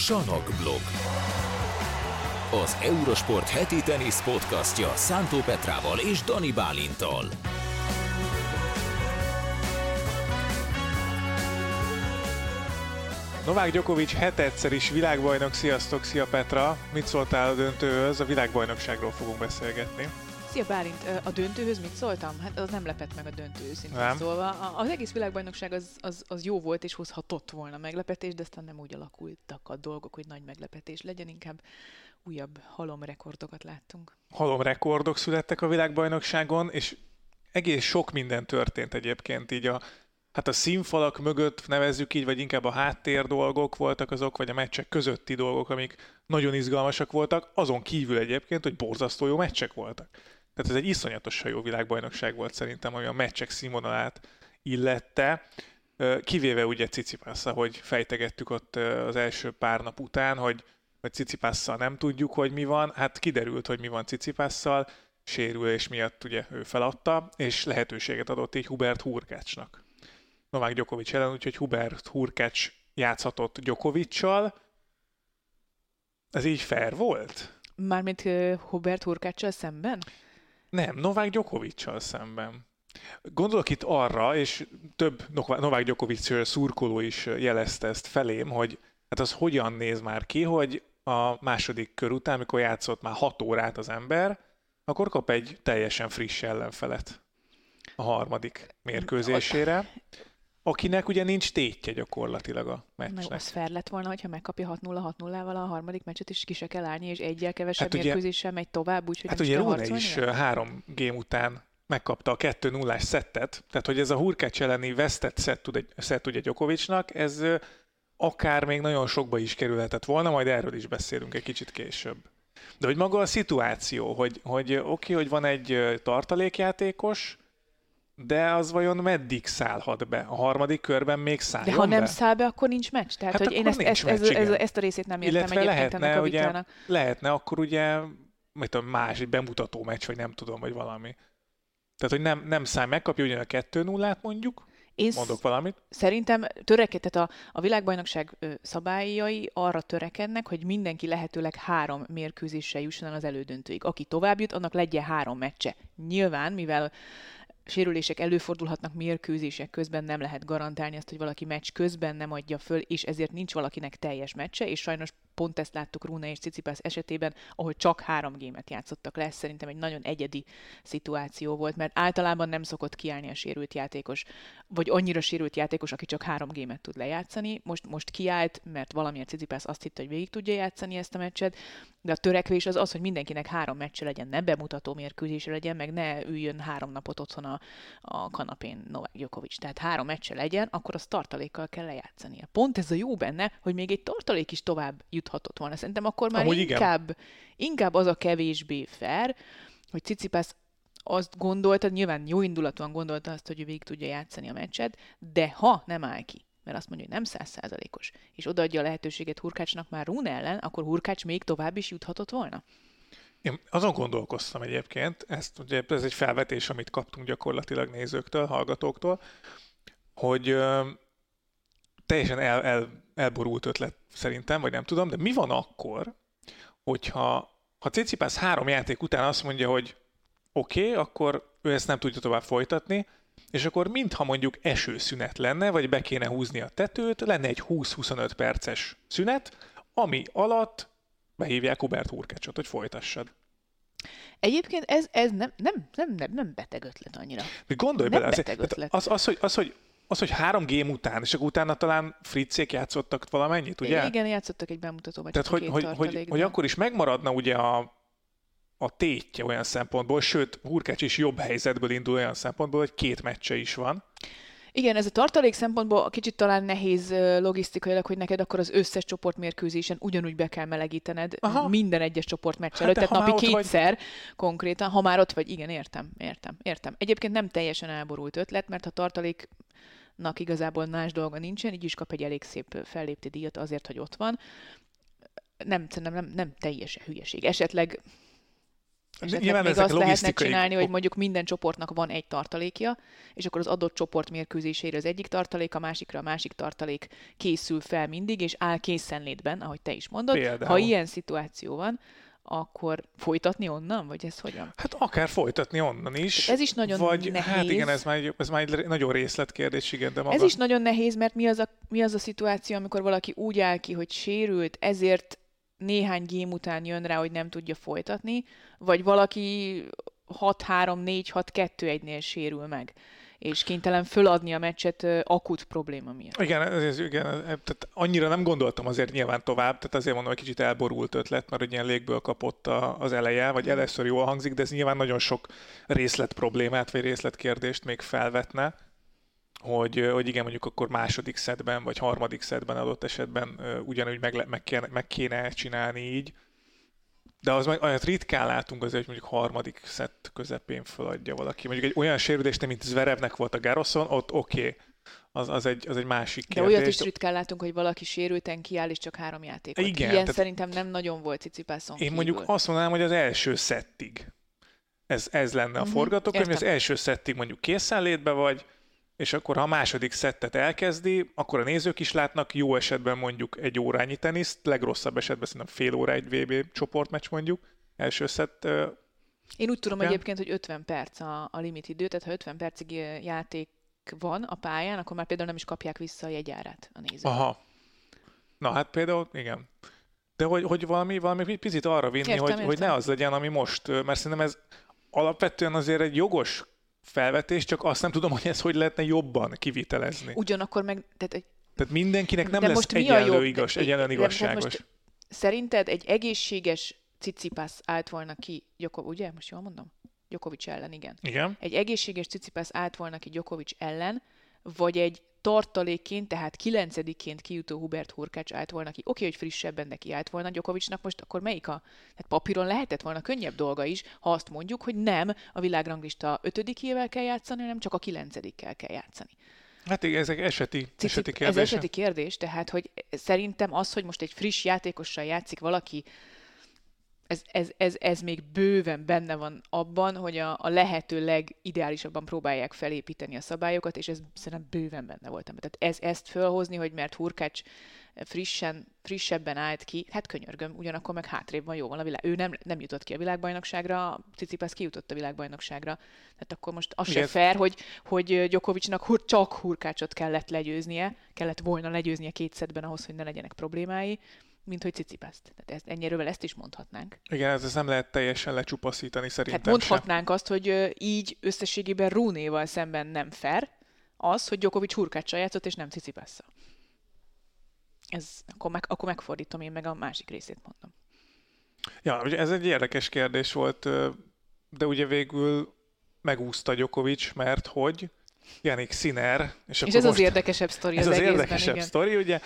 Sanok blog. Az Eurosport heti tenisz podcastja Szántó Petrával és Dani Bálintal. Novák Djokovic hetedszer is világbajnok, sziasztok, szia Petra! Mit szóltál a döntőhöz? A világbajnokságról fogunk beszélgetni. Szia Bálint, a döntőhöz mit szóltam? Hát az nem lepett meg a döntő őszintén szólva. Az egész világbajnokság az, az, az, jó volt és hozhatott volna meglepetés, de aztán nem úgy alakultak a dolgok, hogy nagy meglepetés legyen, inkább újabb halomrekordokat láttunk. Halomrekordok születtek a világbajnokságon, és egész sok minden történt egyébként így a Hát a színfalak mögött nevezzük így, vagy inkább a háttér dolgok voltak azok, vagy a meccsek közötti dolgok, amik nagyon izgalmasak voltak, azon kívül egyébként, hogy borzasztó jó meccsek voltak. Tehát ez egy iszonyatosan jó világbajnokság volt szerintem, ami a meccsek színvonalát illette. Kivéve ugye Cicipássza, hogy fejtegettük ott az első pár nap után, hogy, hogy Cicipásszal nem tudjuk, hogy mi van. Hát kiderült, hogy mi van Cicipásszal, sérülés miatt ugye ő feladta, és lehetőséget adott így Hubert Hurkácsnak. Novák Djokovic ellen, úgyhogy Hubert Hurkács játszhatott Djokoviccal. Ez így fair volt? Mármint uh, Hubert Hurkáccsal szemben? Nem, Novák Djokovic szemben. Gondolok itt arra, és több Novák Djokovic szurkoló is jelezte ezt felém, hogy hát az hogyan néz már ki, hogy a második kör után, amikor játszott már hat órát az ember, akkor kap egy teljesen friss ellenfelet a harmadik mérkőzésére, akinek ugye nincs tétje gyakorlatilag a meccsnek. Meg az fair lett volna, hogyha megkapja 6-0-6-0-val a harmadik meccset, és ki se kell állni, és egyel kevesebb hát mérkőzéssel megy tovább, úgyhogy Hát ugye Rune is három game után megkapta a 2 0 szettet, tehát hogy ez a Hurkács elleni vesztett szett, egy, szett ugye Djokovicnak, ez akár még nagyon sokba is kerülhetett volna, majd erről is beszélünk egy kicsit később. De hogy maga a szituáció, hogy, hogy oké, okay, hogy van egy tartalékjátékos, de az vajon meddig szállhat be? A harmadik körben még szálljon De ha nem be? száll be, akkor nincs meccs. Tehát, hát hogy én ezt, ezt, meccs, ez, ez, ezt a részét nem értem Illetve lehetne, ugye, lehetne akkor ugye mit tudom, más, egy bemutató meccs, vagy nem tudom, vagy valami. Tehát, hogy nem, nem száll, megkapja ugyan a 2 0 mondjuk, én mondok valamit. Szerintem törekedett a, a világbajnokság szabályai arra törekednek, hogy mindenki lehetőleg három mérkőzéssel jusson el az elődöntőig. Aki tovább jut, annak legyen három meccse. Nyilván, mivel sérülések előfordulhatnak mérkőzések közben, nem lehet garantálni azt, hogy valaki meccs közben nem adja föl, és ezért nincs valakinek teljes meccse, és sajnos pont ezt láttuk Runa és Cicipász esetében, ahol csak három gémet játszottak le. szerintem egy nagyon egyedi szituáció volt, mert általában nem szokott kiállni a sérült játékos, vagy annyira sérült játékos, aki csak három gémet tud lejátszani. Most, most kiállt, mert valamiért Cicipász azt hitte, hogy végig tudja játszani ezt a meccset, de a törekvés az az, hogy mindenkinek három meccse legyen, ne bemutató mérkőzése legyen, meg ne üljön három napot otthon a, a kanapén Novák Djokovic. Tehát három meccse legyen, akkor az tartalékkal kell lejátszania. Pont ez a jó benne, hogy még egy tartalék is tovább juthatott volna. Szerintem akkor már inkább, inkább az a kevésbé fair, hogy Cicipász azt gondolta, nyilván jó indulatúan gondolta azt, hogy ő végig tudja játszani a meccset, de ha nem áll ki, mert azt mondja, hogy nem százszázalékos, és odaadja a lehetőséget Hurkácsnak már Rún ellen, akkor Hurkács még tovább is juthatott volna? Én azon gondolkoztam egyébként, ezt, ugye ez egy felvetés, amit kaptunk gyakorlatilag nézőktől, hallgatóktól, hogy teljesen el, el, elborult ötlet szerintem, vagy nem tudom, de mi van akkor, hogyha ha Cicipász három játék után azt mondja, hogy oké, okay, akkor ő ezt nem tudja tovább folytatni, és akkor mintha mondjuk esőszünet lenne, vagy be kéne húzni a tetőt, lenne egy 20-25 perces szünet, ami alatt behívják Hubert Hurkecsot, hogy folytassad. Egyébként ez, ez nem, nem, nem, nem, nem beteg ötlet annyira. De gondolj nem bele, beteg az, ötlet. Az, az, hogy, az, hogy az, hogy három game után, és akkor utána talán Fritzék játszottak valamennyit, ugye? Igen, játszottak egy bemutató Tehát, hogy, hogy, hogy, hogy, akkor is megmaradna ugye a, a tétje olyan szempontból, sőt, Hurkács is jobb helyzetből indul olyan szempontból, hogy két meccse is van. Igen, ez a tartalék szempontból kicsit talán nehéz logisztikailag, hogy neked akkor az összes csoportmérkőzésen ugyanúgy be kell melegítened Aha. minden egyes csoportmeccs hát előtt, hát, tehát napi kétszer vagy... konkrétan, ha már ott vagy, igen, értem, értem, értem. Egyébként nem teljesen elborult ötlet, mert ha tartaléknak igazából más dolga nincsen, így is kap egy elég szép fellépti díjat azért, hogy ott van. Nem, nem, nem, nem teljesen hülyeség. Esetleg És Nyilván még azt lehetne csinálni, hogy mondjuk minden csoportnak van egy tartalékja, és akkor az adott csoport mérkőzésére az egyik tartalék, a másikra a másik tartalék készül fel mindig, és áll készenlétben, ahogy te is mondod. Például. Ha ilyen szituáció van, akkor folytatni onnan, vagy ez hogyan? Hát akár folytatni onnan is. Ez is nagyon vagy, hát nehéz. Hát igen, ez már, ez már egy nagyon részletkérdés, igen, de maga... Ez is nagyon nehéz, mert mi az, a, mi az a szituáció, amikor valaki úgy áll ki, hogy sérült, ezért néhány gém után jön rá, hogy nem tudja folytatni, vagy valaki 6-3-4-6-2-1-nél sérül meg és kénytelen föladni a meccset akut probléma miatt. Igen, ez, igen tehát annyira nem gondoltam azért nyilván tovább, tehát azért mondom, hogy kicsit elborult ötlet, mert egy ilyen légből kapott a, az eleje, vagy először jól hangzik, de ez nyilván nagyon sok részlet problémát, vagy részletkérdést még felvetne, hogy, hogy igen, mondjuk akkor második szedben, vagy harmadik szedben adott esetben ugyanúgy meg, meg, kéne, meg kéne csinálni így, de az meg olyat ritkán látunk azért, hogy mondjuk harmadik szett közepén feladja valaki. Mondjuk egy olyan sérülést, mint Zverevnek volt a Garoszon, ott oké, okay. az, az, egy, az egy másik kérdés. De olyat is ritkán látunk, hogy valaki sérülten kiáll, és csak három játékot. Igen, Ilyen tehát szerintem nem nagyon volt Cicipászon Én kívül. mondjuk azt mondanám, hogy az első szettig. Ez, ez lenne a mm-hmm, forgatókönyv, az első szettig mondjuk készenlétbe vagy, és akkor ha a második szettet elkezdi, akkor a nézők is látnak jó esetben mondjuk egy órányi teniszt, legrosszabb esetben szerintem fél óra egy VB csoportmeccs mondjuk, első szett. Én úgy tudom ja. egyébként, hogy 50 perc a, a limit idő, tehát ha 50 percig játék van a pályán, akkor már például nem is kapják vissza a jegyárát a nézők. Aha. Na hát például, igen. De hogy, hogy valami, valami picit arra vinni, értem, hogy, értem. hogy ne az legyen, ami most, mert szerintem ez alapvetően azért egy jogos felvetés, csak azt nem tudom, hogy ez hogy lehetne jobban kivitelezni. Ugyanakkor meg... Tehát, egy... tehát mindenkinek nem de lesz most egyenlő jobb? igaz, egyenlően igazságos. Most szerinted egy egészséges cicipász állt volna ki, Joko, ugye? Most jól mondom? Djokovic ellen, igen. Igen. Egy egészséges cicipász állt volna ki Djokovic ellen, vagy egy tartalékként, tehát kilencediként kijutó Hubert Hurkács állt volna ki. Oké, hogy frissebben neki állt volna Gyokovicsnak, most akkor melyik a... Tehát papíron lehetett volna könnyebb dolga is, ha azt mondjuk, hogy nem a világranglista ötödikével kell játszani, hanem csak a kilencedikkel kell játszani. Hát igen, ezek eseti, eseti kérdés. Ez eseti kérdés, tehát hogy szerintem az, hogy most egy friss játékossal játszik valaki, ez, ez, ez, ez még bőven benne van abban, hogy a, a lehető legideálisabban próbálják felépíteni a szabályokat, és ez szerintem bőven benne voltam. Tehát ez, ezt fölhozni, hogy mert Hurkács frissen, frissebben állt ki, hát könyörgöm, ugyanakkor meg hátrébb van, jó van a világ. Ő nem, nem jutott ki a világbajnokságra, Cicipász kijutott a világbajnokságra. Tehát akkor most az se fair, hogy, hogy Gyokovicsnak hur, csak Hurkácsot kellett legyőznie, kellett volna legyőznie kétszedben ahhoz, hogy ne legyenek problémái mint hogy cicipeszt. Tehát ezt, ennyire ezt is mondhatnánk. Igen, ez nem lehet teljesen lecsupaszítani szerintem Hát mondhatnánk sem. azt, hogy így összességében Rúnéval szemben nem fair, az, hogy Djokovic hurkáccsal játszott, és nem cicipessza. Ez, akkor, meg, akkor megfordítom én meg a másik részét mondom. Ja, ugye ez egy érdekes kérdés volt, de ugye végül megúszta Djokovic, mert hogy Janik Sinner. És, és ez most, az érdekesebb sztori Ez az, az érdekesebb igen. sztori, ugye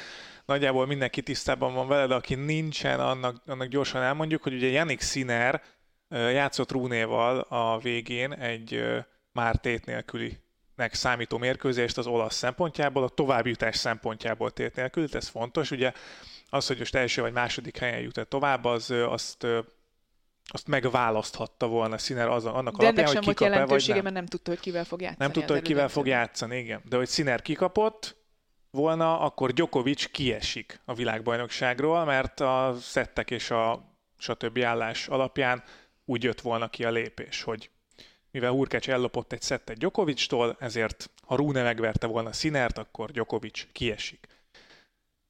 nagyjából mindenki tisztában van vele, de aki nincsen, annak, annak gyorsan elmondjuk, hogy ugye Janik Sinner játszott Rúnéval a végén egy már tét nélküli nek számító mérkőzést az olasz szempontjából, a továbbjutás szempontjából tét nélkül, ez fontos. Ugye az, hogy most első vagy második helyen jut tovább, az azt azt megválaszthatta volna Sziner az, annak De alapján, ennek sem hogy volt jelentősége, mert nem tudta, hogy kivel fog játszani. Nem tudta, hogy kivel fog játszani, igen. De hogy Sziner kikapott, volna, akkor Djokovic kiesik a világbajnokságról, mert a szettek és a stb. állás alapján úgy jött volna ki a lépés, hogy mivel Hurkács ellopott egy szettet Djokovictól, ezért ha Rune megverte volna Sinert, akkor Djokovic kiesik.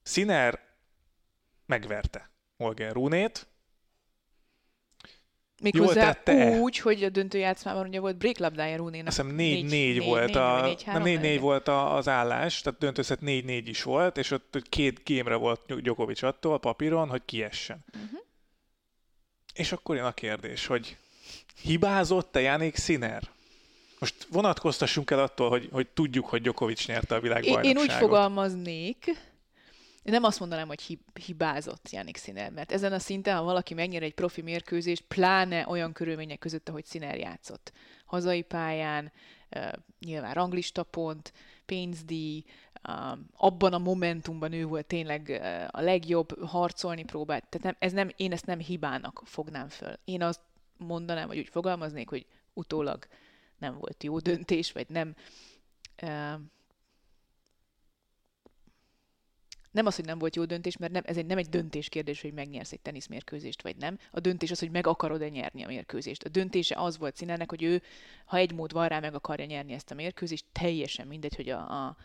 Siner megverte Holger Runét, Méghozzá úgy, hogy a döntő játszmában ugye volt breaklabdája Rúnénak. Azt hiszem 4-4 volt, a, nem 4-4 volt a, az állás, tehát döntőszet 4-4 is volt, és ott két gémre volt Djokovic attól a papíron, hogy kiessen. Uh-huh. És akkor jön a kérdés, hogy hibázott-e Janik Sinner? Most vonatkoztassunk el attól, hogy, hogy tudjuk, hogy Djokovic nyerte a világbajnokságot. Én úgy fogalmaznék, én nem azt mondanám, hogy hibázott Janik Sziner, mert ezen a szinten, ha valaki megnyer egy profi mérkőzést, pláne olyan körülmények között, ahogy Sziner játszott. Hazai pályán, nyilván ranglista pont, pénzdíj, abban a momentumban ő volt tényleg a legjobb, harcolni próbált. Tehát nem, ez nem, én ezt nem hibának fognám föl. Én azt mondanám, vagy úgy fogalmaznék, hogy utólag nem volt jó döntés, vagy nem nem az, hogy nem volt jó döntés, mert nem, ez egy, nem egy döntés kérdés, hogy megnyersz egy teniszmérkőzést, vagy nem. A döntés az, hogy meg akarod-e nyerni a mérkőzést. A döntése az volt színenek, hogy ő, ha egy mód van rá, meg akarja nyerni ezt a mérkőzést, teljesen mindegy, hogy a, a,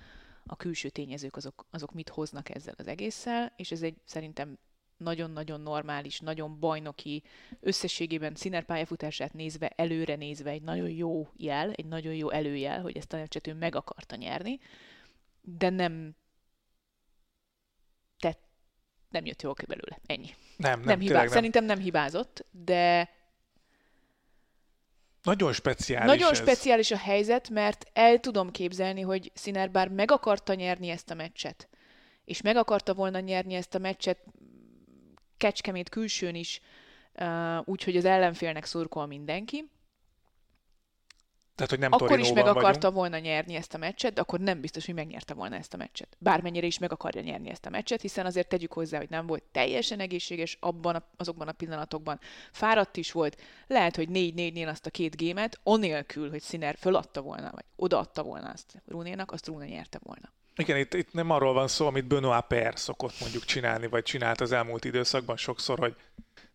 a külső tényezők azok, azok mit hoznak ezzel az egésszel, és ez egy szerintem nagyon-nagyon normális, nagyon bajnoki, összességében Sziner pályafutását nézve, előre nézve egy nagyon jó jel, egy nagyon jó előjel, hogy ezt a meccset ő meg akarta nyerni, de nem nem jött jól belőle. Ennyi. Nem, nem, nem hibá... nem. Szerintem nem hibázott, de nagyon speciális Nagyon ez. speciális a helyzet, mert el tudom képzelni, hogy Sziner bár meg akarta nyerni ezt a meccset, és meg akarta volna nyerni ezt a meccset Kecskemét külsőn is, úgyhogy az ellenfélnek szurkol mindenki, tehát, hogy nem akkor is meg vagyunk. akarta volna nyerni ezt a meccset, de akkor nem biztos, hogy megnyerte volna ezt a meccset. Bármennyire is meg akarja nyerni ezt a meccset, hiszen azért tegyük hozzá, hogy nem volt teljesen egészséges abban a, azokban a pillanatokban. Fáradt is volt, lehet, hogy 4-4-nél azt a két gémet, onélkül, hogy Sziner föladta volna, vagy odaadta volna azt Rúnénak, azt Rúne nyerte volna. Igen, itt, itt nem arról van szó, amit Benoit Per szokott mondjuk csinálni, vagy csinált az elmúlt időszakban sokszor, hogy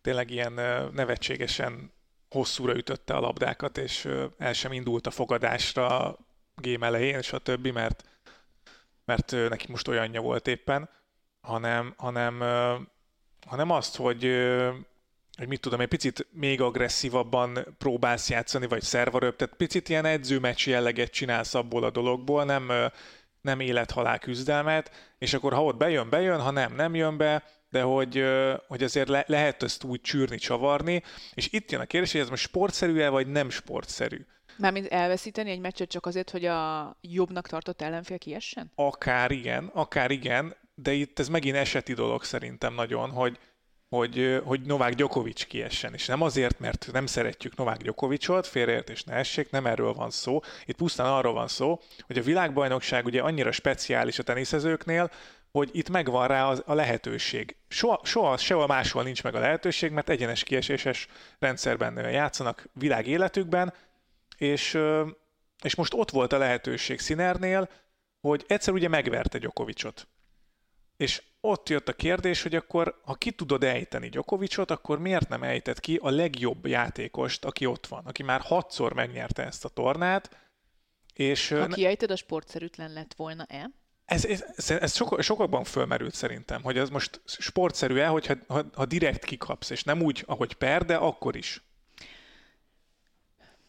tényleg ilyen nevetségesen hosszúra ütötte a labdákat, és el sem indult a fogadásra a game elején, többi, mert, mert neki most olyanja volt éppen, hanem, hanem, hanem azt, hogy, hogy mit tudom, egy picit még agresszívabban próbálsz játszani, vagy szervaröbb, tehát picit ilyen edzőmeccs jelleget csinálsz abból a dologból, nem, nem élet-halál küzdelmet, és akkor ha ott bejön, bejön, ha nem, nem jön be, de hogy, hogy azért le, lehet ezt úgy csűrni, csavarni, és itt jön a kérdés, hogy ez most sportszerű-e, vagy nem sportszerű. Mármint elveszíteni egy meccset csak azért, hogy a jobbnak tartott ellenfél kiessen? Akár igen, akár igen, de itt ez megint eseti dolog szerintem nagyon, hogy, hogy, hogy Novák Djokovic kiessen. És nem azért, mert nem szeretjük Novák Djokovicot, félreértés ne essék, nem erről van szó. Itt pusztán arról van szó, hogy a világbajnokság ugye annyira speciális a teniszezőknél, hogy itt megvan rá az, a lehetőség. Soha, soha sehol máshol nincs meg a lehetőség, mert egyenes kieséses rendszerben játszanak világ életükben, és, és most ott volt a lehetőség Sinernél, hogy egyszer ugye megverte Gyokovicsot. És ott jött a kérdés, hogy akkor, ha ki tudod ejteni Gyokovicsot, akkor miért nem ejtett ki a legjobb játékost, aki ott van, aki már hatszor megnyerte ezt a tornát, és... Ha kiejted, a sportszerűtlen lett volna-e? Ez, ez, ez sok, sokakban fölmerült szerintem, hogy ez most sportszerű-e, hogyha ha, ha direkt kikapsz, és nem úgy, ahogy per, de akkor is.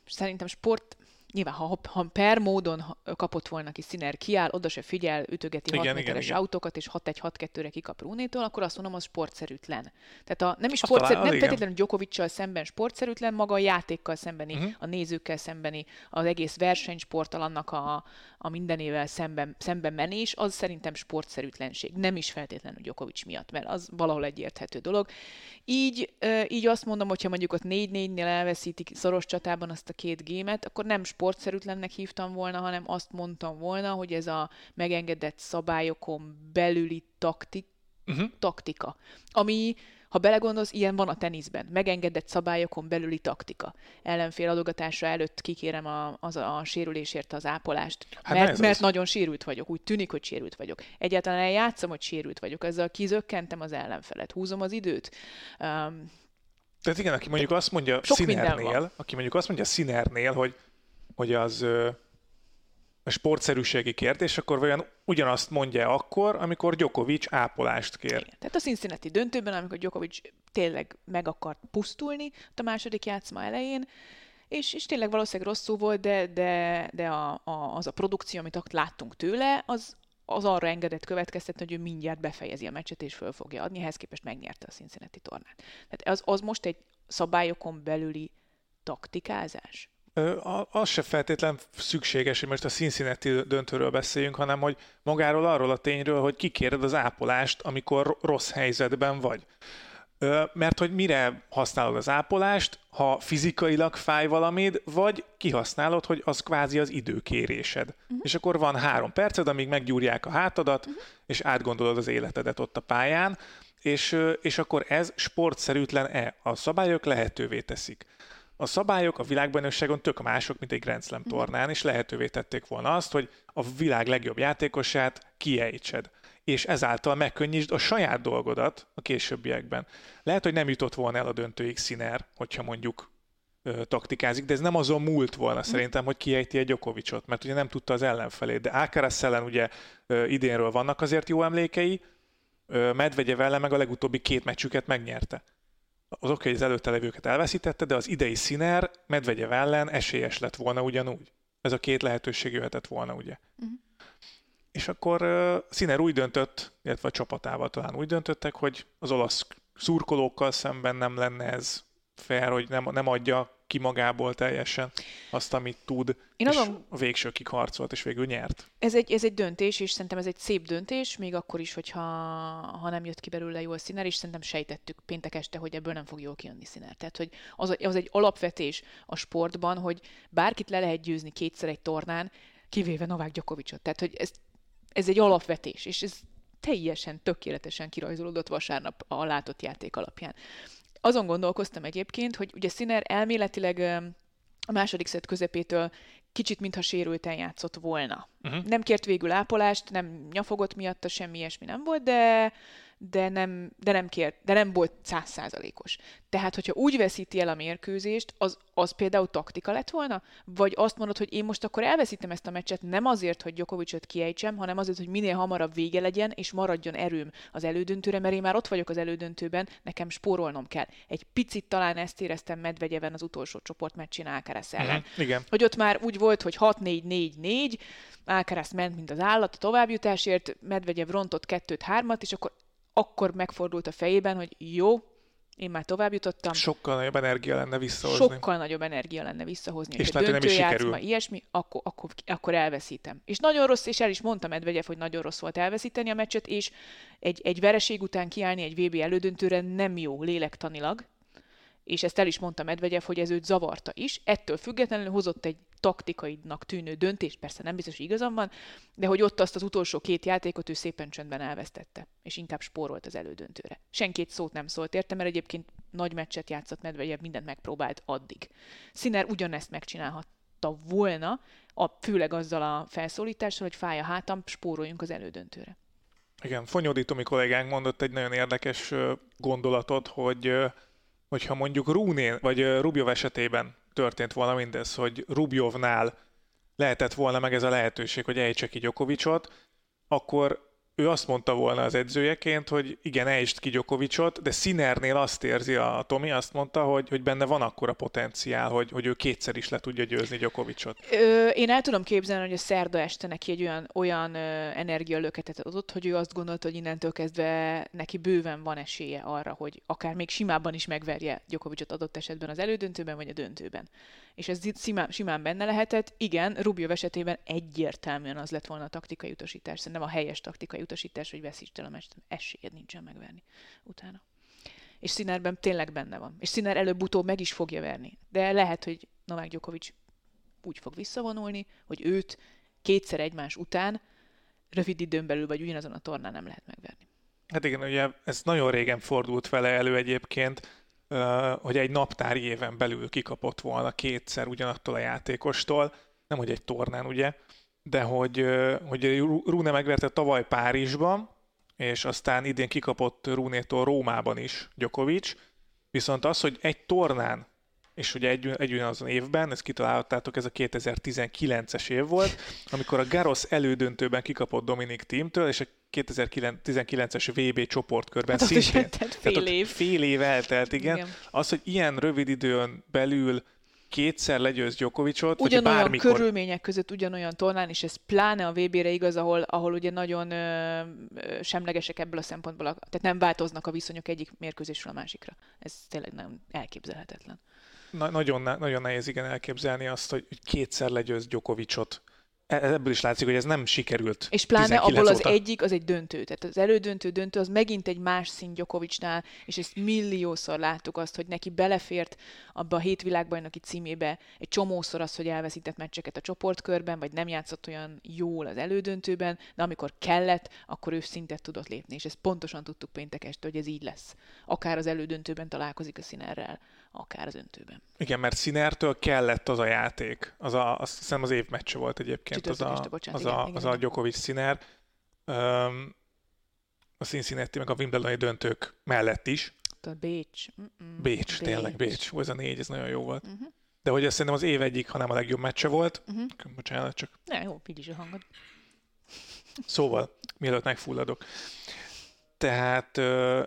Szerintem sport, nyilván, ha, ha per módon kapott volna ki Sziner, kiáll, oda se figyel, ütögeti igen, 6 méteres igen, autókat, és 6-1-6-2-re kikap Rúnétól, akkor azt mondom, az sportszerűtlen. Tehát a, nem is sportszerű, nem feltétlenül Gyokovicsal szemben sportszerűtlen, maga a játékkal szembeni, uh-huh. a nézőkkel szembeni, az egész versenysporttal, annak a, a mindenével szemben, szemben menés, az szerintem sportszerűtlenség. Nem is feltétlenül Gyokovics miatt, mert az valahol egy érthető dolog. Így, így azt mondom, hogyha mondjuk ott 4-4-nél elveszítik szoros csatában azt a két gémet, akkor nem sportszerűtlennek hívtam volna, hanem azt mondtam volna, hogy ez a megengedett szabályokon belüli taktik, uh-huh. taktika, ami ha belegondolsz, ilyen van a teniszben. Megengedett szabályokon belüli taktika. Ellenfél adogatása előtt kikérem a, az a sérülésért az ápolást, hát mert, mert nagyon sérült vagyok. Úgy tűnik, hogy sérült vagyok. Egyáltalán eljátszom, hogy sérült vagyok. Ezzel kizökkentem az ellenfelet. Húzom az időt. Um, tehát igen, aki mondjuk azt mondja Sinernél, aki mondjuk azt mondja Sinernél, hogy, hogy az a sportszerűségi kérdés, akkor vajon ugyanazt mondja akkor, amikor Djokovic ápolást kér. Igen. Tehát a Cincinnati döntőben, amikor Djokovic tényleg meg akart pusztulni a második játszma elején, és, és tényleg valószínűleg rosszul volt, de, de, de a, a, az a produkció, amit láttunk tőle, az, az arra engedett következtetni, hogy ő mindjárt befejezi a meccset és föl fogja adni, ehhez képest megnyerte a Cincinnati tornát. Tehát az, az most egy szabályokon belüli taktikázás? Az se feltétlen szükséges, hogy most a Cincinnati döntőről beszéljünk, hanem hogy magáról arról a tényről, hogy kikéred az ápolást, amikor rossz helyzetben vagy. Mert hogy mire használod az ápolást, ha fizikailag fáj valamid, vagy kihasználod, hogy az kvázi az időkérésed. Uh-huh. És akkor van három perced, amíg meggyúrják a hátadat, uh-huh. és átgondolod az életedet ott a pályán, és, és akkor ez sportszerűtlen-e? A szabályok lehetővé teszik a szabályok a világbajnokságon tök mások, mint egy Grand Slam Mhm. tornán, és lehetővé tették volna azt, hogy a világ legjobb játékosát kiejtsed és ezáltal megkönnyítsd a saját dolgodat a későbbiekben. Lehet, hogy nem jutott volna el a döntőig Sziner, hogyha mondjuk ö, taktikázik, de ez nem azon múlt volna szerintem, hogy kiejti egy Djokovicot, mert ugye nem tudta az ellenfelét. De Alcaraz ellen ugye ö, idénről vannak azért jó emlékei, ö, Medvegyev ellen meg a legutóbbi két meccsüket megnyerte. Az oké, hogy az előtte levőket elveszítette, de az idei Sziner Medvegyev ellen esélyes lett volna ugyanúgy. Ez a két lehetőség jöhetett volna, ugye. Mhm. És akkor uh, Sziner úgy döntött, illetve a csapatával talán úgy döntöttek, hogy az olasz szurkolókkal szemben nem lenne ez fair, hogy nem, nem adja ki magából teljesen azt, amit tud, Én és azon- a végsőkig harcolt, és végül nyert. Ez egy, ez egy döntés, és szerintem ez egy szép döntés, még akkor is, hogyha ha nem jött ki belőle jól Sziner, és szerintem sejtettük péntek este, hogy ebből nem fog jól kijönni Sziner. Tehát, hogy az, az egy alapvetés a sportban, hogy bárkit le lehet győzni kétszer egy tornán, kivéve Novák Gyokovicsot. Tehát, hogy ez, ez egy alapvetés, és ez teljesen tökéletesen kirajzolódott vasárnap a látott játék alapján. Azon gondolkoztam egyébként, hogy ugye Sziner elméletileg a második szett közepétől kicsit mintha sérülten játszott volna. Uh-huh. Nem kért végül ápolást, nem nyafogott miatta, semmi ilyesmi nem volt, de, de, nem, de nem kért, de nem volt százszázalékos. Tehát, hogyha úgy veszíti el a mérkőzést, az, az például taktika lett volna? Vagy azt mondod, hogy én most akkor elveszítem ezt a meccset nem azért, hogy Djokovicot kiejtsem, hanem azért, hogy minél hamarabb vége legyen, és maradjon erőm az elődöntőre, mert én már ott vagyok az elődöntőben, nekem spórolnom kell. Egy picit talán ezt éreztem Medvegyeven az utolsó csoportmeccsin Alcaraz ellen. Uh-huh. Igen. Hogy ott már úgy volt, hogy 6-4-4-4, Alcaraz ment, mint az állat a továbbjutásért, Medvegyev rontott 2-3-at, és akkor, akkor megfordult a fejében, hogy jó, én már tovább jutottam, Sokkal nagyobb energia lenne visszahozni. sokkal nagyobb energia lenne visszahozni. És lehet, hogy nem is döntőjátszma, sikerül. ilyesmi, akkor, akkor, akkor elveszítem. És nagyon rossz, és el is mondta Medvegyev, hogy nagyon rossz volt elveszíteni a meccset, és egy, egy vereség után kiállni egy VB elődöntőre nem jó lélektanilag, és ezt el is mondta Medvegyev, hogy ez őt zavarta is. Ettől függetlenül hozott egy taktikainak tűnő döntést, persze nem biztos, hogy igazam van, de hogy ott azt az utolsó két játékot ő szépen csöndben elvesztette, és inkább spórolt az elődöntőre. Senkét szót nem szólt érte, mert egyébként nagy meccset játszott Medvegyev, mindent megpróbált addig. Sziner ugyanezt megcsinálhatta volna, a, főleg azzal a felszólítással, hogy fáj a hátam, spóroljunk az elődöntőre. Igen, Fonyódi Tomi kollégánk mondott egy nagyon érdekes gondolatot, hogy hogyha mondjuk Rúnén, vagy Rubjov esetében történt volna mindez, hogy Rubjovnál lehetett volna meg ez a lehetőség, hogy ejtse ki Gyokovicsot, akkor ő azt mondta volna az edzőjeként, hogy igen, ejtsd ki Gyokovicsot, de Sinernél azt érzi a Tomi, azt mondta, hogy, hogy benne van akkora potenciál, hogy, hogy ő kétszer is le tudja győzni Gyokovicsot. Ö, én el tudom képzelni, hogy a szerda este neki egy olyan, olyan energialöketet adott, hogy ő azt gondolta, hogy innentől kezdve neki bőven van esélye arra, hogy akár még simában is megverje Gyokovicsot adott esetben az elődöntőben vagy a döntőben. És ez simán, simán benne lehetett. Igen, Rubio esetében egyértelműen az lett volna a taktikai utasítás. Szerintem a helyes taktikai utasítás, hogy veszítsd el a meccset. Esélyed nincsen megverni utána. És Színerben tényleg benne van. És Színer előbb-utóbb meg is fogja verni. De lehet, hogy Novák Djokovic úgy fog visszavonulni, hogy őt kétszer egymás után rövid időn belül vagy ugyanazon a tornán nem lehet megverni. Hát igen, ugye ez nagyon régen fordult vele elő egyébként, hogy egy naptári éven belül kikapott volna kétszer ugyanattól a játékostól, nem hogy egy tornán ugye, de hogy, hogy Rune megverte tavaly Párizsban, és aztán idén kikapott Runétól Rómában is Djokovic, viszont az, hogy egy tornán, és ugye egy, egy ugyanazon évben, ezt kitalálhattátok, ez a 2019-es év volt, amikor a Garos elődöntőben kikapott Dominik Teamtől, és a 2019-es VB csoportkörben Hát szintén. eltelt Tehát fél ott év. Fél év eltelt, igen. Igen. Az, hogy ilyen rövid időn belül kétszer legyőz Djokovicot, vagy Ugyanolyan bármikor... körülmények között ugyanolyan tornán, és ez pláne a VB-re igaz, ahol, ahol ugye nagyon ö, ö, semlegesek ebből a szempontból, a- tehát nem változnak a viszonyok egyik mérkőzésről a másikra. Ez tényleg nem elképzelhetetlen. Na, nagyon, nagyon nehéz igen elképzelni azt, hogy kétszer legyőz Djokovicot ebből is látszik, hogy ez nem sikerült. És pláne abból az óta. egyik, az egy döntő. Tehát az elődöntő döntő, az megint egy más szint Djokovicnál, és ezt milliószor láttuk azt, hogy neki belefért abba a hét világbajnoki címébe egy csomószor az, hogy elveszített meccseket a csoportkörben, vagy nem játszott olyan jól az elődöntőben, de amikor kellett, akkor ő szintet tudott lépni, és ezt pontosan tudtuk péntek este, hogy ez így lesz. Akár az elődöntőben találkozik a Sinerrel, akár az öntőben. Igen, mert Sinertől kellett az a játék. Az a, azt hiszem az év meccse volt egyébként, az a, bocsánat, az, igen, a, igen, az a igen. Djokovic Sinner. Um, a Cincinnati meg a Wimbledoni döntők mellett is. A Bécs. Mm-mm. Bécs, tényleg Bécs. Ó, ez a négy, ez nagyon jó volt. Uh-huh. De hogy ez szerintem az év egyik, hanem a legjobb meccse volt. Uh-huh. Bocsánat, csak Ne, jó, így is a hangod. Szóval, mielőtt megfulladok. Tehát uh,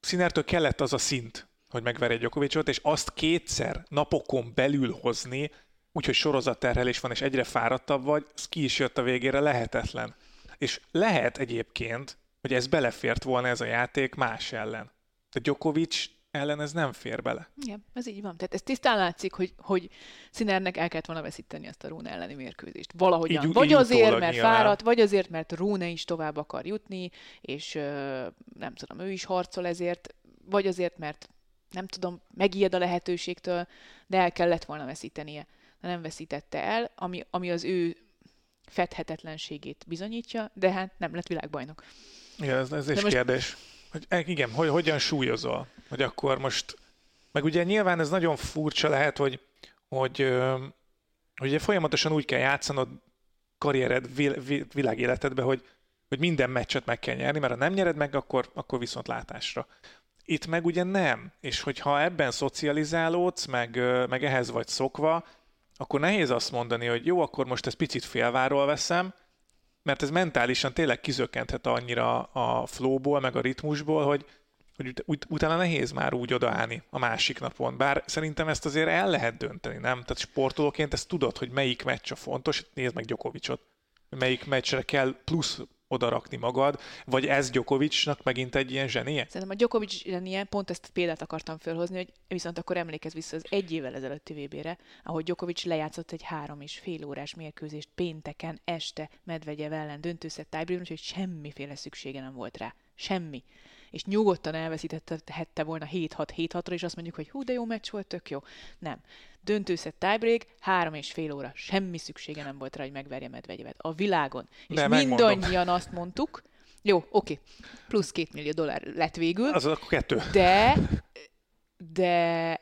Sinertől kellett az a szint, hogy megverje Djokovicot, és azt kétszer napokon belül hozni, úgyhogy sorozatterhelés van, és egyre fáradtabb vagy, az ki is jött a végére lehetetlen. És lehet egyébként, hogy ez belefért volna ez a játék más ellen. De Djokovic ellen ez nem fér bele. Igen, ez így van. Tehát ez tisztán látszik, hogy, hogy Sinernek el kellett volna veszíteni ezt a Rune elleni mérkőzést. Valahogyan. Így- vagy így azért, mert nyilván. fáradt, vagy azért, mert Rune is tovább akar jutni, és nem tudom, ő is harcol ezért, vagy azért, mert nem tudom, megijed a lehetőségtől, de el kellett volna veszítenie. De nem veszítette el, ami, ami az ő fedhetetlenségét bizonyítja, de hát nem lett világbajnok. Igen, ez, ez De is most- kérdés. Hogy, eh, igen, hogy hogyan súlyozol? Hogy akkor most... Meg ugye nyilván ez nagyon furcsa lehet, hogy, hogy, hogy ugye folyamatosan úgy kell játszanod karriered, vil, világéletedbe, hogy, hogy minden meccset meg kell nyerni, mert ha nem nyered meg, akkor, akkor viszont látásra. Itt meg ugye nem. És hogyha ebben szocializálódsz, meg, meg ehhez vagy szokva, akkor nehéz azt mondani, hogy jó, akkor most ezt picit félváról veszem, mert ez mentálisan tényleg kizökkenthet annyira a flowból, meg a ritmusból, hogy, hogy ut- ut- utána nehéz már úgy odaállni a másik napon. Bár szerintem ezt azért el lehet dönteni, nem? Tehát sportolóként ezt tudod, hogy melyik meccs a fontos. Nézd meg Gyokovicsot. Melyik meccsre kell plusz odarakni magad, vagy ez Gyokovicsnak megint egy ilyen zsenie? Szerintem a Djokovic zsenie, pont ezt példát akartam felhozni, hogy viszont akkor emlékezz vissza az egy évvel ezelőtti VB-re, ahogy Djokovic lejátszott egy három és fél órás mérkőzést pénteken este Medvegyev ellen döntőszett tiebreakben, úgyhogy semmiféle szüksége nem volt rá. Semmi. És nyugodtan elveszítette volna 7-6-7-6-ra, és azt mondjuk, hogy hú, de jó meccs volt, tök jó. Nem. Döntőszett tiebreak, három és fél óra. Semmi szüksége nem volt rá, hogy megverje Medvegyevet. A világon. És De megmondom. mindannyian azt mondtuk, jó, oké, plusz két millió dollár lett végül, Az akkor kettő. de, de,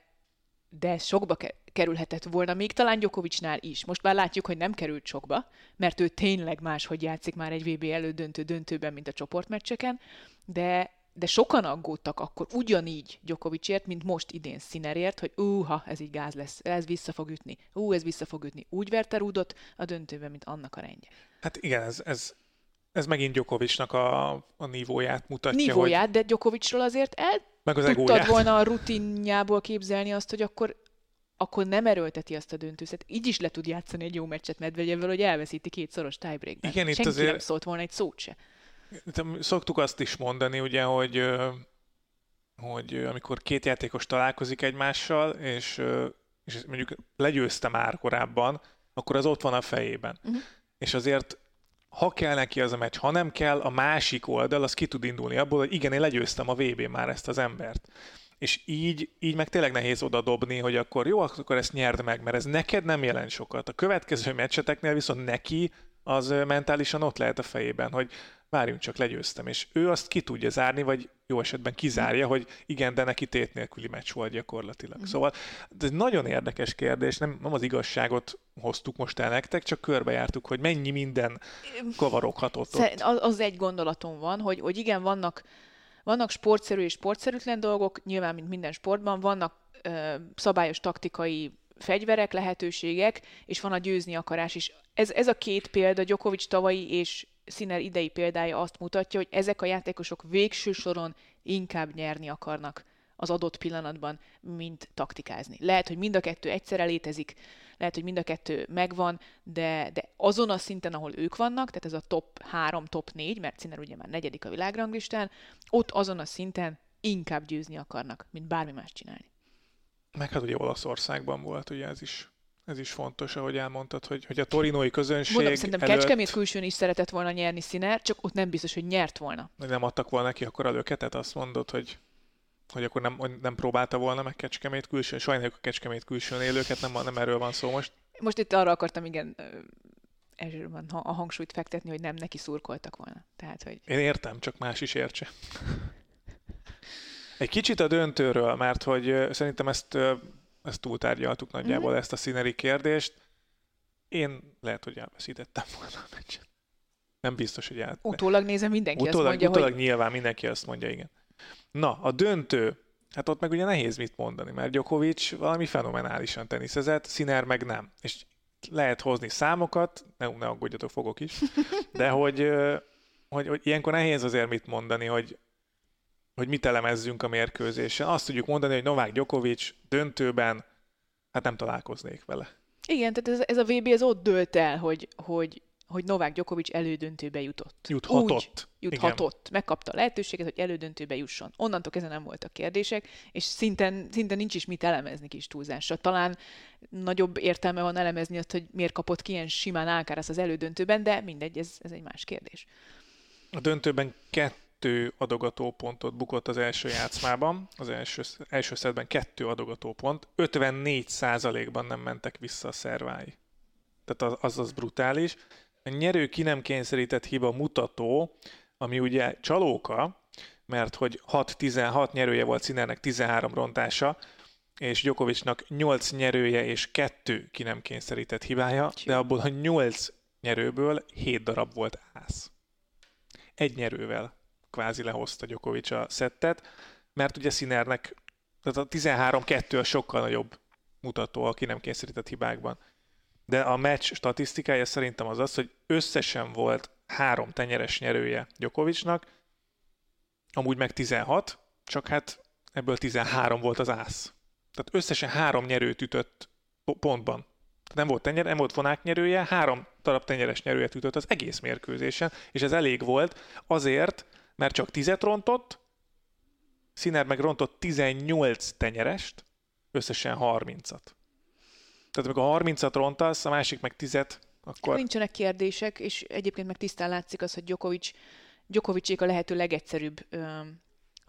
de ez sokba ke- kerülhetett volna, még talán Gyokovicsnál is. Most már látjuk, hogy nem került sokba, mert ő tényleg máshogy játszik már egy VB elődöntő döntőben, mint a csoportmeccseken, de, de sokan aggódtak akkor ugyanígy Gyokovicsért, mint most idén Sinerért, hogy úha, ez így gáz lesz, ez vissza fog ütni, ú, ez vissza fog ütni. Úgy verte Rudot a döntőben, mint annak a rendje. Hát igen, ez, ez, ez megint Gyokovicsnak a, a nívóját mutatja. Nívóját, de Gyokovicsról azért el Hogy, meg az tudtad egóját. volna a rutinjából képzelni azt, hogy akkor akkor nem erőlteti azt a döntőszet. Így is le tud játszani egy jó meccset Medvegyevvel, hogy elveszíti két szoros tiebreakben. Igen, itt Senki azért- nem szólt volna egy szót se. Szoktuk azt is mondani, ugye, hogy, hogy amikor két játékos találkozik egymással, és, és mondjuk legyőzte már korábban, akkor az ott van a fejében. Uh-huh. És azért, ha kell neki az a meccs, ha nem kell, a másik oldal az ki tud indulni abból, hogy igen, én legyőztem a vb már ezt az embert. És így, így meg tényleg nehéz oda dobni, hogy akkor jó, akkor ezt nyerd meg, mert ez neked nem jelent sokat. A következő meccseteknél viszont neki az mentálisan ott lehet a fejében, hogy várjunk csak, legyőztem. És ő azt ki tudja zárni, vagy jó esetben kizárja, hogy igen, de neki tét nélküli meccs volt gyakorlatilag. Mhm. Szóval ez egy nagyon érdekes kérdés, nem, nem az igazságot hoztuk most el nektek, csak körbejártuk, hogy mennyi minden kavaroghatott ott. Az, az egy gondolatom van, hogy, hogy igen, vannak, vannak sportszerű és sportszerűtlen dolgok, nyilván, mint minden sportban, vannak ö, szabályos taktikai fegyverek, lehetőségek, és van a győzni akarás is. Ez, ez a két példa, Djokovic tavalyi és Sinner idei példája azt mutatja, hogy ezek a játékosok végső soron inkább nyerni akarnak az adott pillanatban, mint taktikázni. Lehet, hogy mind a kettő egyszerre létezik, lehet, hogy mind a kettő megvan, de, de azon a szinten, ahol ők vannak, tehát ez a top 3, top 4, mert Sinner ugye már negyedik a világranglistán, ott azon a szinten inkább győzni akarnak, mint bármi más csinálni. Meg hát ugye Olaszországban volt, ugye ez is, ez is fontos, ahogy elmondtad, hogy, hogy a torinói közönség Mondom, szerintem előtt Kecskemét külsőn is szeretett volna nyerni Sziner, csak ott nem biztos, hogy nyert volna. nem adtak volna neki akkor a löketet, azt mondod, hogy hogy akkor nem, hogy nem próbálta volna meg Kecskemét külsőn. Sajnáljuk a Kecskemét külsőn élőket, nem, nem erről van szó most. Most itt arra akartam, igen, elsősorban a hangsúlyt fektetni, hogy nem neki szurkoltak volna. Tehát, hogy Én értem, csak más is értse. Egy kicsit a döntőről, mert hogy szerintem ezt, ezt túltárgyaltuk nagyjából, ezt a színeri kérdést. Én lehet, hogy elveszítettem volna a meccset. Nem biztos, hogy el... utólag nézem, mindenki utólag, azt mondja, utólag hogy nyilván mindenki azt mondja, igen. Na, a döntő, hát ott meg ugye nehéz mit mondani, mert Djokovic valami fenomenálisan teniszezett, Sziner meg nem. És lehet hozni számokat, ne, ne aggódjatok, fogok is, de hogy, hogy, hogy ilyenkor nehéz azért mit mondani, hogy, hogy mit elemezzünk a mérkőzésen. Azt tudjuk mondani, hogy Novák Djokovic döntőben, hát nem találkoznék vele. igen, tehát ez, ez a VB ez ott dőlt el, hogy, hogy, hogy Novák Djokovic elődöntőbe jutott. Juthatott. Úgy juthatott. Megkapta a lehetőséget, hogy elődöntőbe jusson. Onnantól kezdve nem voltak kérdések, és szinten, szinten nincs is mit elemezni kis túlzásra. Talán nagyobb értelme van elemezni azt, hogy miért kapott ki ilyen simán Alcaraz az elődöntőben, de mindegy, ez, ez egy más kérdés. A döntőben kettő adogató pontot bukott az első játszmában, az első, első szedben kettő adogató pont, 54%-ban nem mentek vissza a szervái. Tehát az, az az brutális. A nyerő ki nem kényszerített hiba mutató, ami ugye csalóka, mert hogy 6-16 nyerője volt Színernek 13 rontása, és Djokovicnak 8 nyerője és 2 ki nem kényszerített hibája, de abból a 8 nyerőből 7 darab volt ász egy nyerővel kvázi lehozta Djokovic a szettet, mert ugye Sinernek, tehát a 13-2 a sokkal nagyobb mutató, aki nem kényszerített hibákban. De a meccs statisztikája szerintem az az, hogy összesen volt három tenyeres nyerője Djokovicnak, amúgy meg 16, csak hát ebből 13 volt az ász. Tehát összesen három nyerőt ütött po- pontban. Tehát nem volt, tenyer, nem volt vonák nyerője, három darab tenyeres nyerőjét ütött az egész mérkőzésen, és ez elég volt azért, mert csak 10 rontott, Sziner meg rontott 18 tenyerest, összesen 30-at. Tehát amikor 30-at rontasz, a másik meg 10 akkor Nincsenek kérdések, és egyébként meg tisztán látszik az, hogy Djokovic, Djokovicék a lehető legegyszerűbb ö,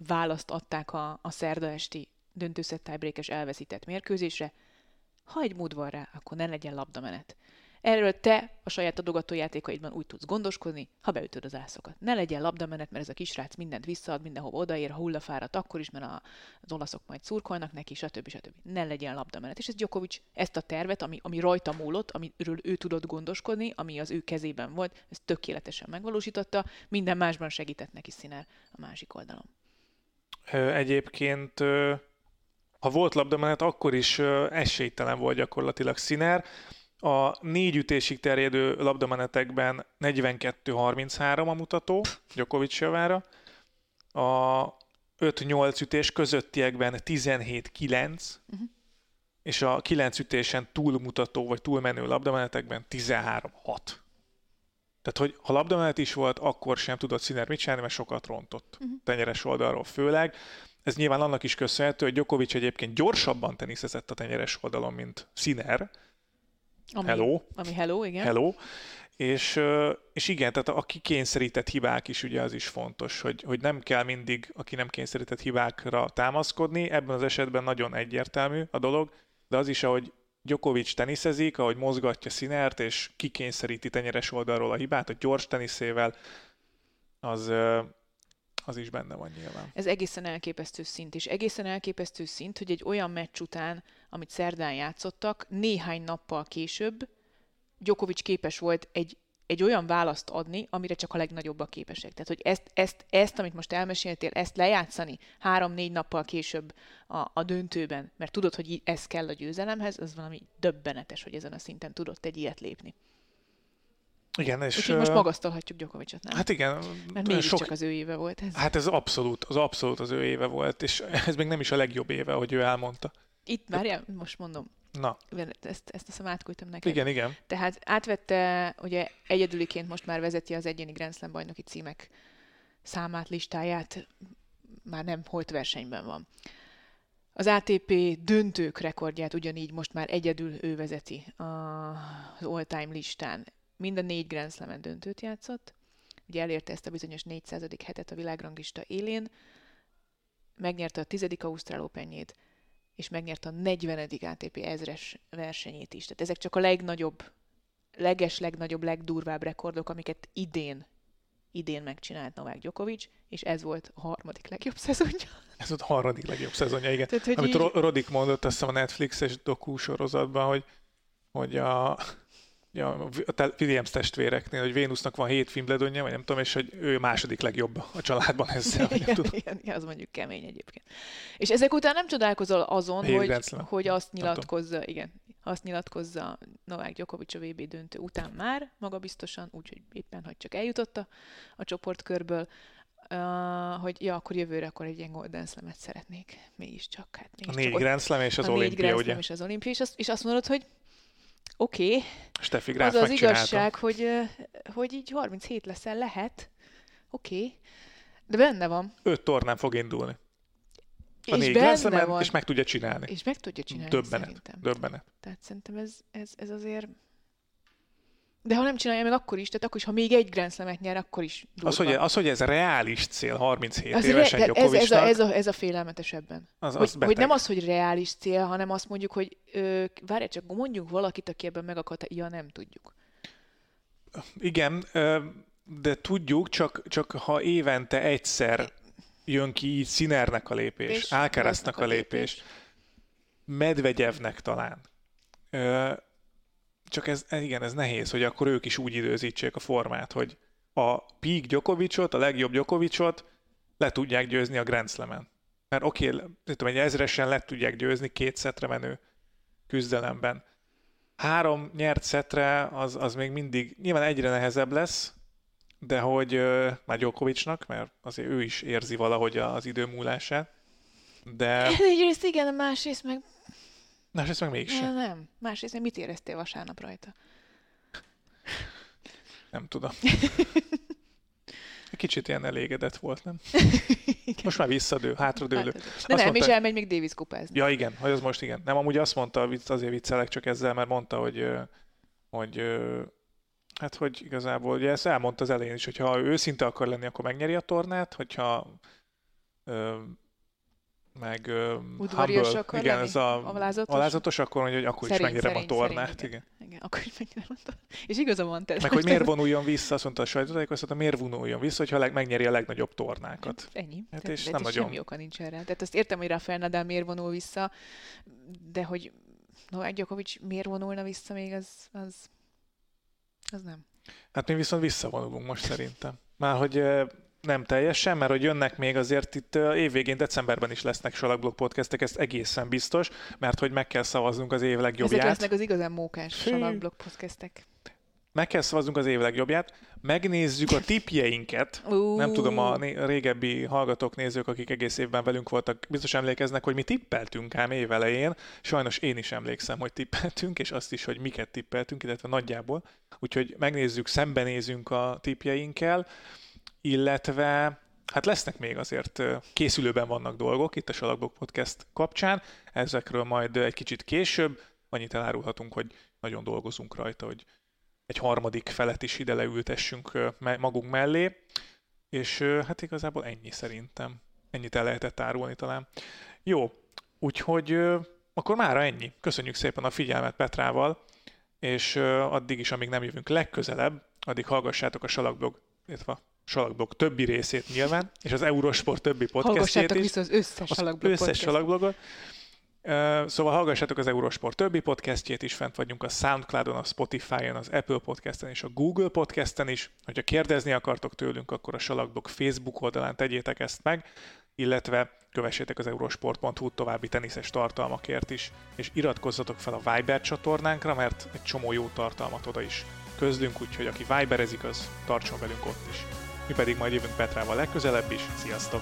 választ adták a, a szerda esti döntőszett tiebreakes elveszített mérkőzésre. Ha egy mód van rá, akkor ne legyen labdamenet. Erről te a saját adogatójátékaidban úgy tudsz gondoskodni, ha beütöd az ászokat. Ne legyen labdamenet, mert ez a kisrác mindent visszaad, mindenhova odaér, ha hullafáradt, akkor is, mert az olaszok majd szurkolnak neki, stb. stb. Ne legyen labdamenet. És ez Djokovic ezt a tervet, ami, ami rajta múlott, amiről ő tudott gondoskodni, ami az ő kezében volt, ez tökéletesen megvalósította, minden másban segített neki Sziner a másik oldalon. Egyébként, ha volt labdamenet, akkor is esélytelen volt gyakorlatilag Sziner. A négy ütésig terjedő labdamenetekben 42-33 a mutató Djokovic javára. A 5-8 ütés közöttiekben 17-9, Mhm. és a 9 ütésen túlmutató vagy túlmenő labdamenetekben 13-6. Tehát, hogy ha labdamenet is volt, akkor sem tudott Sziner mit csinálni, mert sokat rontott. Mhm. Tenyeres oldalról főleg. Ez nyilván annak is köszönhető, hogy Djokovic egyébként gyorsabban teniszezett a tenyeres oldalon, mint Sziner. Ami, Hello. Ami hello, igen. Hello. És, és igen, tehát a kikényszerített hibák is ugye az is fontos, hogy, hogy nem kell mindig aki nem kényszerített hibákra támaszkodni, ebben az esetben nagyon egyértelmű a dolog, de az is, ahogy Djokovic teniszezik, ahogy mozgatja Színert, és kikényszeríti tenyeres oldalról a hibát, a gyors teniszével, az, az is benne van nyilván. Ez egészen elképesztő szint, és egészen elképesztő szint, hogy egy olyan meccs után, amit szerdán játszottak, néhány nappal később Djokovic képes volt egy, egy olyan választ adni, amire csak a legnagyobbak képesek. Tehát, hogy ezt, ezt, ezt amit most elmeséltél, ezt lejátszani három-négy nappal később a, a döntőben, mert tudod, hogy ez kell a győzelemhez, az valami döbbenetes, hogy ezen a szinten tudott egy ilyet lépni. Igen, és... Úgyhogy most magasztalhatjuk Djokovicot, nem? Hát igen, mert mégiscsak sok, az ő éve volt ez. hát ez abszolút, az abszolút az ő éve volt, és ez még nem is a legjobb éve, ahogy ő elmondta. Itt várjál, most mondom, Na, ezt, ezt hiszem átküldtem neked. igen, igen. Tehát átvette, ugye egyedüliként most már vezeti az egyéni Grand Slam bajnoki címek számát, listáját, már nem holt versenyben van. Az ATP döntők rekordját ugyanígy most már egyedül ő vezeti az all-time listán. Mind a négy Grand Slam döntőt játszott. Ugye elérte ezt a bizonyos 400. hetet a világrangista élén. Megnyerte a tizedik Ausztrál Openjét, és megnyerte a 40. ATP ezres versenyét is. Tehát ezek csak a legnagyobb, leges, legnagyobb, legdurvább rekordok, amiket idén idén megcsinált Novák Djokovic, és ez volt a harmadik legjobb szezonja. Ez volt a harmadik legjobb szezonja, igen. Tehát, Amit így-. Rodik mondott azt hiszem a Netflixes doku sorozatban, hogy, hogy a, a Williams testvéreknél, hogy Vénusznak van hét Wimbledonja, vagy nem tudom, és hogy ő második legjobb a családban ezzel. nem igen, tudom. igen, igen, az mondjuk kemény egyébként. És ezek után nem csodálkozol azon, Hét hogy, Slam. hogy azt nyilatkozza, igen, azt nyilatkozza Novák Djokovic a VB döntő után már, magabiztosan, úgyhogy éppen, hogy csak eljutott a, csoportkörből, uh, hogy ja, akkor jövőre akkor egy ilyen Golden Slam-et szeretnék. Mégiscsak, hát A négy Grand Slam és az négy olimpia, Grand ugye? Slam és az olimpia, és azt, és azt mondod, hogy oké, okay, Steffi Graf az az igazság, hogy, hogy így 37 leszel, lehet, oké, okay. de benne van. Öt tornán fog indulni. A és négy van. és meg tudja csinálni. És meg tudja csinálni Döbbenet. Döbbenet. Tehát szerintem ez, ez, ez azért... De ha nem csinálja meg, akkor is, tehát akkor is, ha még egy Grand Slam-et nyer, akkor is durva. Az hogy, az, hogy ez reális cél 37 Az évesen re- ez, ez, a, ez, a, ez a félelmetes ebben. az, Hogy, az hogy nem az, hogy reális cél, hanem azt mondjuk, hogy ö, várj csak, mondjuk valakit, aki ebben megakadt, ja, nem tudjuk. Igen, de tudjuk, csak, csak ha évente egyszer jön ki így Sinernek a lépés, Alcaraznak a lépés, Medvegyevnek talán. Ö, Csak ez, igen, ez nehéz, hogy akkor ők is úgy időzítsék a formát, hogy a peak Djokovicot, a legjobb Djokovicot le tudják győzni a Grand Slam-en. Mert oké, okay, tudom, egy ezresen le tudják győzni két szetre menő küzdelemben. Három nyert szetre, az, az még mindig nyilván egyre nehezebb lesz, de hogy ö, már Djokovicnak, mert azért ő is érzi valahogy az idő múlását, de Egyrészt igen, másrészt meg ez meg nem, mégsem. nem. Másrészt meg mit éreztél vasárnap rajta? Nem tudom. Kicsit ilyen elégedett volt, nem? Most már visszadő, hátradőlő. Hát, de Azt nem, mondta- és elmegy még Davis kupázni. Ja, igen, hogy az most igen. Nem, amúgy azt mondta, azért viccelek csak ezzel, mert mondta, hogy, hogy hát, hogy igazából, ugye ezt elmondta az elején is, hogy ha ő őszinte akar lenni, akkor megnyeri a tornát, hogyha ö, meg ö, Udvarias humble, akar igen, lenni? ez a Alázatos? alázatos, akkor mondja, hogy akkor is Szerény, megnyerem a tornát. szerény, igen. Igen, akkor is megnyerem a tornát. És igaza van, te. Meg hogy miért vonuljon vissza, azt mondta a sajtótájékoztató, miért vonuljon vissza, hogyha leg, megnyeri a legnagyobb tornákat. Ennyi. Hát és de nem ez nagyon- Semmi oka nincs erre. Tehát azt értem, hogy Rafael Nadal miért vonul vissza, de hogy Novák Djokovic miért vonulna vissza még, az, az, az nem. Hát mi viszont visszavonulunk most szerintem. Már hogy nem teljesen, mert hogy jönnek még azért itt évvégén, decemberben is lesznek Salakblog podcastek, ez egészen biztos, mert hogy meg kell szavaznunk az év Ezek legjobbját. lesznek az igazán mókás salakblog podcastek. Meg kell szavaznunk az év legjobbját, megnézzük a tipjeinket. Uh, Nem tudom, a régebbi hallgatók, nézők, akik egész évben velünk voltak, biztos emlékeznek, hogy mi tippeltünk ám évelején. Sajnos én is emlékszem, hogy tippeltünk, és azt is, hogy miket tippeltünk, illetve nagyjából. Úgyhogy megnézzük, szembenézünk a tippjeinkkel, illetve hát lesznek még azért készülőben vannak dolgok itt a Salakbok Podcast kapcsán, ezekről majd egy kicsit később. Annyit elárulhatunk, hogy nagyon dolgozunk rajta, hogy egy harmadik felet is ide leültessünk magunk mellé, és hát igazából ennyi szerintem. Ennyit el lehetett árulni talán. Jó, úgyhogy akkor mára ennyi. Köszönjük szépen a figyelmet Petrával, és addig is, amíg nem jövünk legközelebb, addig hallgassátok a Salakblog, illetve Salakblog többi részét nyilván, és az Eurosport többi podcastjét Hallgassátok is vissza az összes az salakblog összes podcast. salakblogot. Ö, Szóval hallgassátok az Eurosport többi podcastjét is, fent vagyunk a Soundcloudon, a Spotify-on, az Apple Podcasten és a Google Podcasten is. Hogyha kérdezni akartok tőlünk, akkor a Salakblog Facebook oldalán tegyétek ezt meg, illetve kövessétek az eurosport.hu további teniszes tartalmakért is, és iratkozzatok fel a Viber csatornánkra, mert egy csomó jó tartalmat oda is közlünk, úgyhogy aki Viberezik, az tartson velünk ott is. Mi pedig majd jövünk Petrával legközelebb is. Sziasztok!